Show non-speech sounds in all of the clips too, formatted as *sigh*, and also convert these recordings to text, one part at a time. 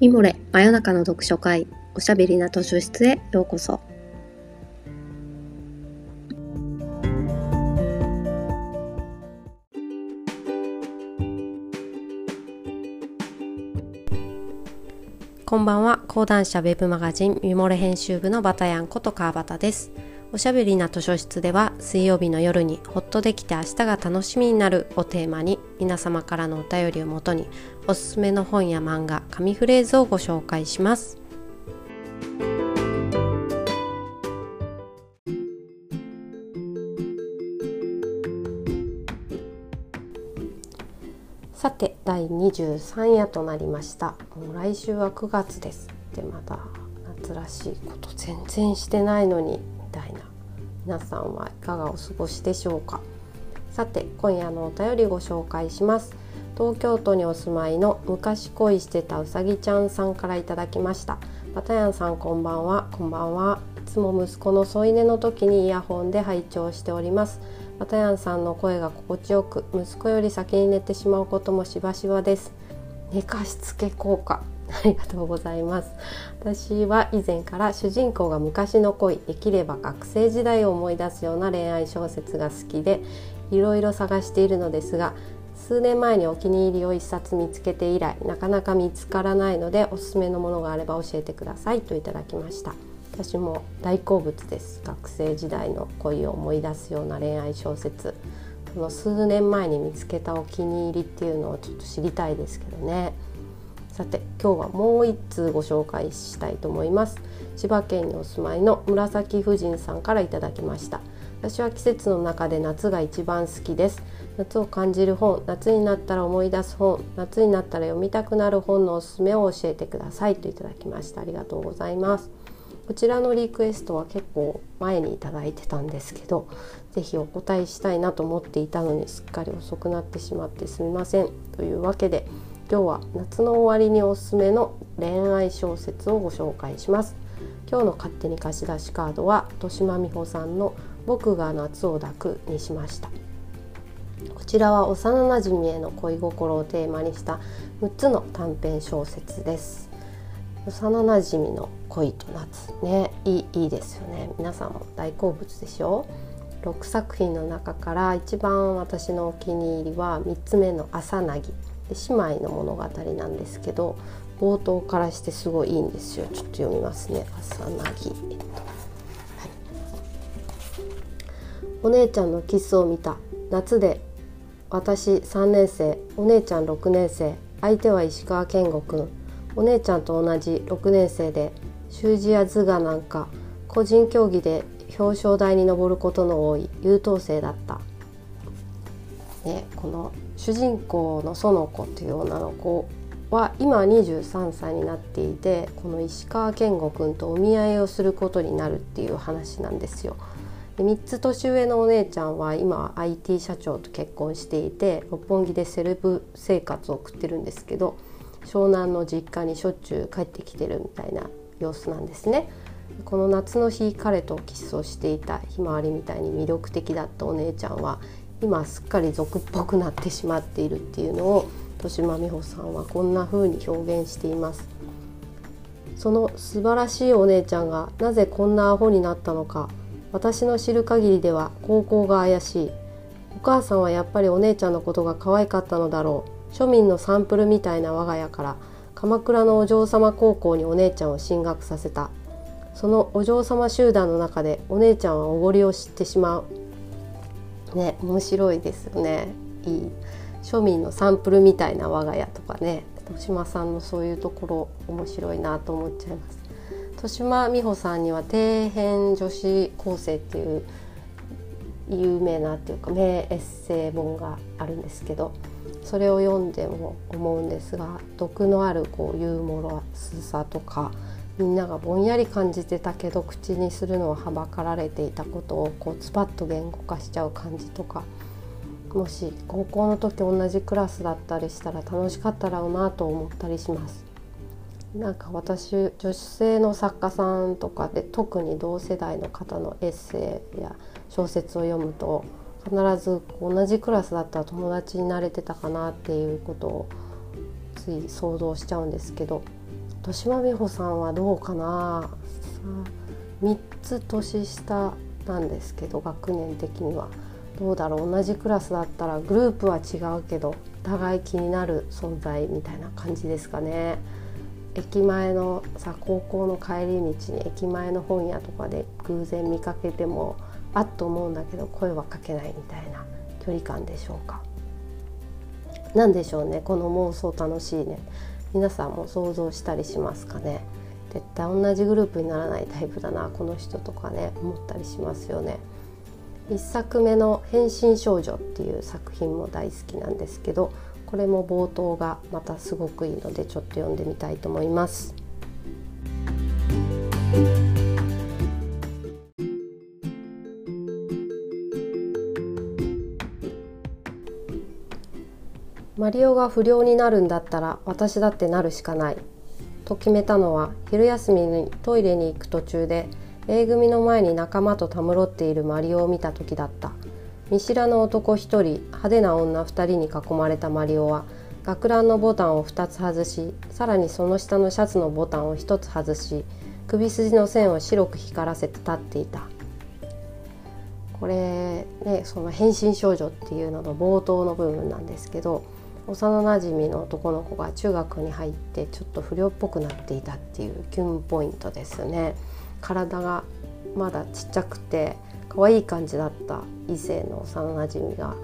ミモレ真夜中の読書会おしゃべりな図書室へようこそ。こんばんは。講談社ウェブマガジンミモレ編集部のバタヤンこと川端です。おしゃべりな図書室では水曜日の夜にほっとできて明日が楽しみになるをテーマに皆様からのお便りをもとにおすすめの本や漫画紙フレーズをご紹介します。さて第23夜となりました。もう来週は9月です。でまだ夏らしいこと全然してないのにみたいな。皆さんはいかがお過ごしでしょうか。さて今夜のお便りご紹介します。東京都にお住まいの昔恋してたうさぎちゃんさんからいただきました。バタヤンさんこんばんは。こんばんは。いつも息子の添い寝の時にイヤホンで拝聴しております。バタヤンさんの声が心地よく息子より先に寝てしまうこともしばしばです。寝かしつけ効果。*laughs* ありがとうございます。私は以前から主人公が昔の恋できれば学生時代を思い出すような恋愛小説が好きでいろいろ探しているのですが数年前にお気に入りを一冊見つけて以来なかなか見つからないのでおすすめのものがあれば教えてくださいといただきました。私も大好物です。学生時代の恋を思い出すような恋愛小説。この数年前に見つけたお気に入りっていうのをちょっと知りたいですけどね。さて今日はもう一通ご紹介したいと思います。千葉県にお住まいの紫婦人さんからいただきました。私は季節の中で夏が一番好きです。夏を感じる本夏になったら思い出す本夏になったら読みたくなる本のおすすめを教えてください。といただきました。ありがとうございます。こちらのリクエストは結構前にいただいてたんですけど是非お答えしたいなと思っていたのにすっかり遅くなってしまってすみません。というわけで今日は夏の終わりにおすすめの恋愛小説をご紹介します。今日の勝手に貸し出しカードは豊島美穂さんの僕が夏を抱くにしました。こちらは幼なじみへの恋心をテーマにした6つの短編小説です。幼なじみの恋と夏ね。いいいいですよね。皆さんも大好物でしょ？6作品の中から一番私のお気に入りは3つ目の「朝なぎ」で姉妹の物語なんですけど冒頭からしてすごいいいんですよ。ちょっと読みますね。朝なぎ、えっとはい、お姉ちゃんのキスを見た。夏で私3年生お姉ちゃん6年生相手は石川健吾くん。お姉ちゃんと同じ6年生で習字や図画なんか個人競技で表彰台に上ることの多い優等生だった、ね、この主人公の園子という女の子は今23歳になっていてこの石川健吾君とお見合いをすることになるっていう話なんですよ。で3つ年上のお姉ちゃんは今 IT 社長と結婚していて六本木でセレブ生活を送ってるんですけど湘南の実家にしょっちゅう帰ってきてるみたいな様子なんですね。この夏の日彼とキスをしていたひまわりみたいに魅力的だったお姉ちゃんは今すっかり俗っぽくなってしまっているっていうのを豊島美穂さんはこんな風に表現しています。その素晴らしいお姉ちゃんがなぜこんなアホになったのか私の知る限りでは高校が怪しい。お母さんはやっぱりお姉ちゃんのことが可愛かったのだろう。庶民のサンプルみたいな我が家から鎌倉のお嬢様高校にお姉ちゃんを進学させた。そのお嬢様集団の中でお姉ちゃんはおごりを知ってしまう。ね面白いですよね。いい。庶民のサンプルみたいな我が家とかね豊島さんのそういうところ面白いなと思っちゃいます。豊島美穂さんには底辺女子高生っていう有名なっていうか名エッセイ本があるんですけどそれを読んでも思うんですが毒のあるこうユーモラスさとかみんながぼんやり感じてたけど口にするのをはばかられていたことをこうズバッと言語化しちゃう感じとかもし高校の時同じクラスだったりしたら楽しかったろうなと思ったりします。なんか私女性の作家さんとかで特に同世代の方のエッセイや小説を読むと必ず同じクラスだったら友達になれてたかなっていうことをつい想像しちゃうんですけど豊島美穂さんはどうかな？3つ年下なんですけど学年的にはどうだろう同じクラスだったらグループは違うけど互い気になる存在みたいな感じですかね。駅前のさ高校の帰り道に駅前の本屋とかで偶然見かけてもあっと思うんだけど声はかけないみたいな距離感でしょうか。何でしょうねこの妄想楽しいね皆さんも想像したりしますかね絶対同じグループにならないタイプだなこの人とかね思ったりしますよね。1作目の「変身少女」っていう作品も大好きなんですけどこれも冒頭がまたすごくいいのでちょっと読んでみたいと思います。マリオが不良になるんだったら私だってなるしかないと決めたのは昼休みにトイレに行く途中で A 組の前に仲間とたむろっているマリオを見た時だった見知らぬ男1人派手な女2人に囲まれたマリオは学ランのボタンを2つ外しさらにその下のシャツのボタンを1つ外し首筋の線を白く光らせて立っていたこれねその変身少女っていうのの冒頭の部分なんですけど幼なじみの男の子が中学に入ってちょっと不良っぽくなっていたっていうキュンポイントですね体がまだちっちゃくて可愛い感じだった異性の幼なじみが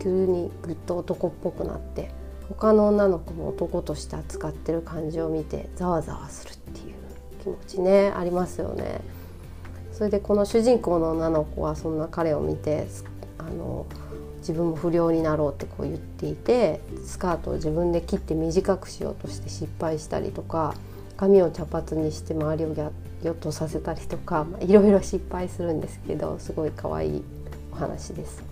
急にぐっと男っぽくなって他の女の子も男として扱ってる感じを見てざわざわするっていう気持ちねありますよね。それでこの主人公の女の子はそんな彼を見てあの自分も不良になろうってこう言っていてスカートを自分で切って短くしようとして失敗したりとか髪を茶髪にして周りをギョッとさせたりとか、いろいろ失敗するんですけどすごい可愛いお話です。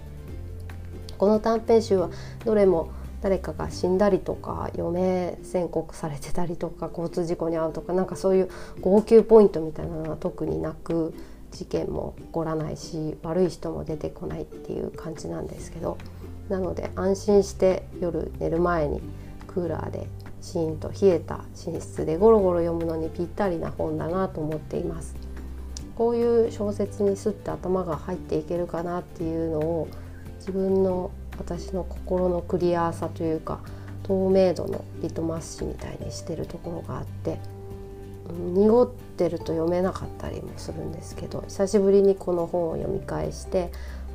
この短編集はどれも誰かが死んだりとか余命宣告されてたりとか交通事故に遭うとかなんかそういう号泣ポイントみたいなのは特になく事件も起こらないし悪い人も出てこないっていう感じなんですけどなので安心して夜寝る前にクーラーでシーンと冷えた寝室でゴロゴロ読むのにぴったりな本だなと思っています。こういう小説にすって頭が入っていけるかなっていうのを自分の私の心のクリアーさというか透明度のリトマス紙みたいにしてるところがあって濁ってると読めなかったりもするんですけど久しぶりにこの本を読み返して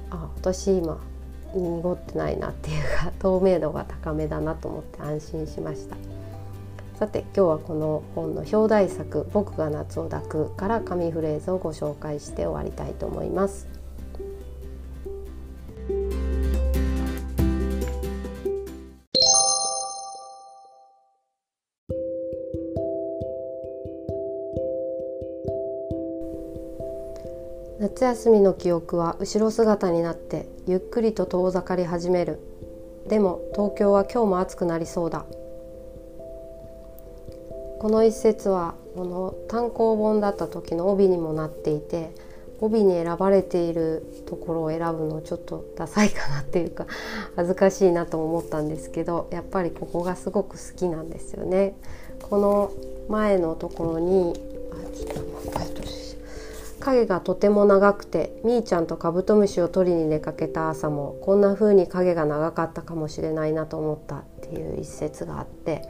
あ私今濁ってないなっていうか透明度が高めだなと思って安心しましたさて今日はこの本の表題作「僕が夏を抱く」から紙フレーズをご紹介して終わりたいと思います。夏休みの記憶は後ろ姿になってゆっくりと遠ざかり始めるでも東京は今日も暑くなりそうだこの一節はこの単行本だった時の帯にもなっていて帯に選ばれているところを選ぶのちょっとダサいかなっていうか *laughs* 恥ずかしいなと思ったんですけどやっぱりここがすごく好きなんですよね。この前のところに影がとても長くてみーちゃんとカブトムシを取りに出かけた朝もこんな風に影が長かったかもしれないなと思ったっていう一節があって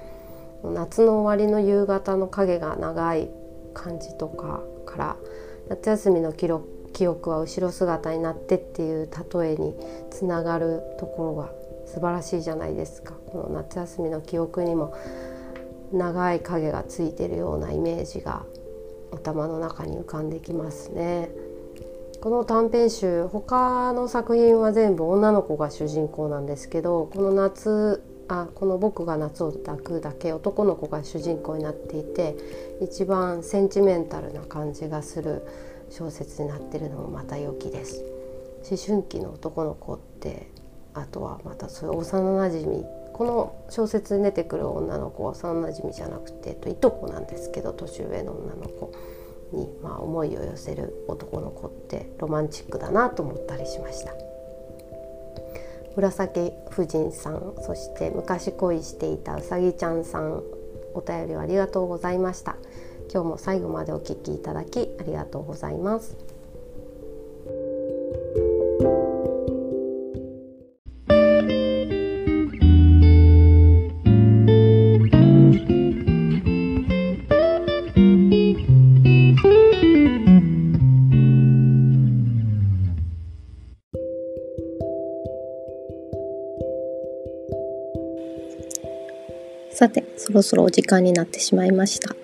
夏の終わりの夕方の影が長い感じとかから夏休みの記録記憶は後ろ姿になってっていう例えにつながるところが素晴らしいじゃないですかこの夏休みの記憶にも長い影がついてるようなイメージが頭の中に浮かんできますね。この短編集他の作品は全部女の子が主人公なんですけどこの夏あこの「僕が夏を抱く」だけ男の子が主人公になっていて一番センチメンタルな感じがする小説になってるのもまた良きです。思春期の男の子ってあとはまたそういう幼なじみこの小説に出てくる女の子は幼なじみじゃなくてといとこなんですけど年上の女の子に、まあ、思いを寄せる男の子ってロマンチックだなと思ったりしました。紫夫人さんそして昔恋していたうさぎちゃんさんお便りをありがとうございました。今日も最後までお聞きいただきありがとうございます。さてそろそろお時間になってしまいました。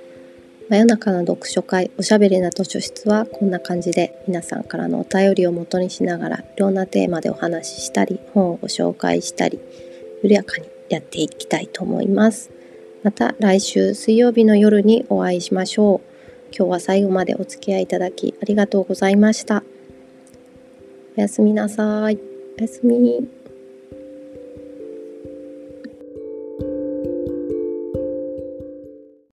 真夜中の読書会おしゃべりな図書室はこんな感じで皆さんからのお便りを元にしながらいろんなテーマでお話ししたり本をご紹介したり緩やかにやっていきたいと思います。また来週水曜日の夜にお会いしましょう。今日は最後までお付き合いいただきありがとうございました。おやすみなさい。おやすみ。